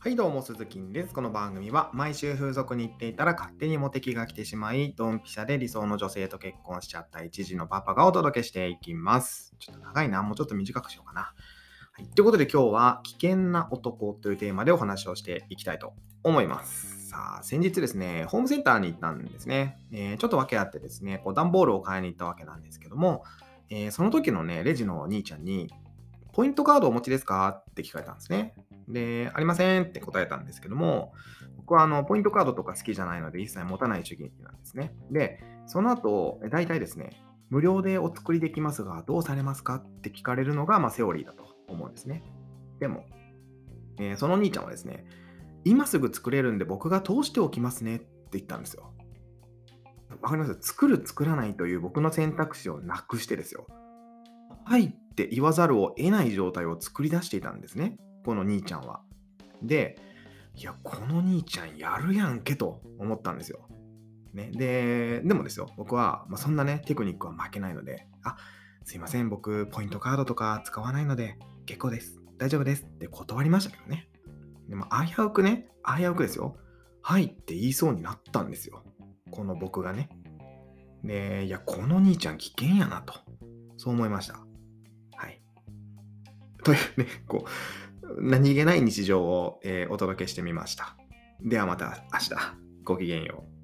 はいどうも、鈴木です。この番組は毎週風俗に行っていたら勝手にモテ期が来てしまい、ドンピシャで理想の女性と結婚しちゃった一時のパパがお届けしていきます。ちょっと長いな。もうちょっと短くしようかな。はい。ということで今日は危険な男というテーマでお話をしていきたいと思います。さあ、先日ですね、ホームセンターに行ったんですね。えーちょっと訳あってですね、こう段ボールを買いに行ったわけなんですけども、えーその時のね、レジのお兄ちゃんに、ポイントカードお持ちですか？って聞かれたんですね。で、ありませんって答えたんですけども、僕はあのポイントカードとか好きじゃないので一切持たない主義なんですね。で、その後、大体ですね、無料でお作りできますが、どうされますかって聞かれるのが、まあ、セオリーだと思うんですね。でも、えーその兄ちゃんはですね、今すぐ作れるんで僕が通しておきますねって言ったんですよ。わかります？作る作らないという僕の選択肢をなくしてですよ。はいって言わざるを得ない状態を作り出していたんですね。この兄ちゃんは。で、いや、この兄ちゃんやるやんけと思ったんですよ。ね、で、でもですよ、僕は、まあ、そんなね、テクニックは負けないので、あ、すいません、僕、ポイントカードとか使わないので、結構です。大丈夫ですって断りましたけどね。でも、危うくね、危うくですよ。はいって言いそうになったんですよ。この僕がね。で、いや、この兄ちゃん危険やなと。そう思いました。というね、こう、何気ない日常を、えーお届けしてみました。ではまた明日。ごきげんよう。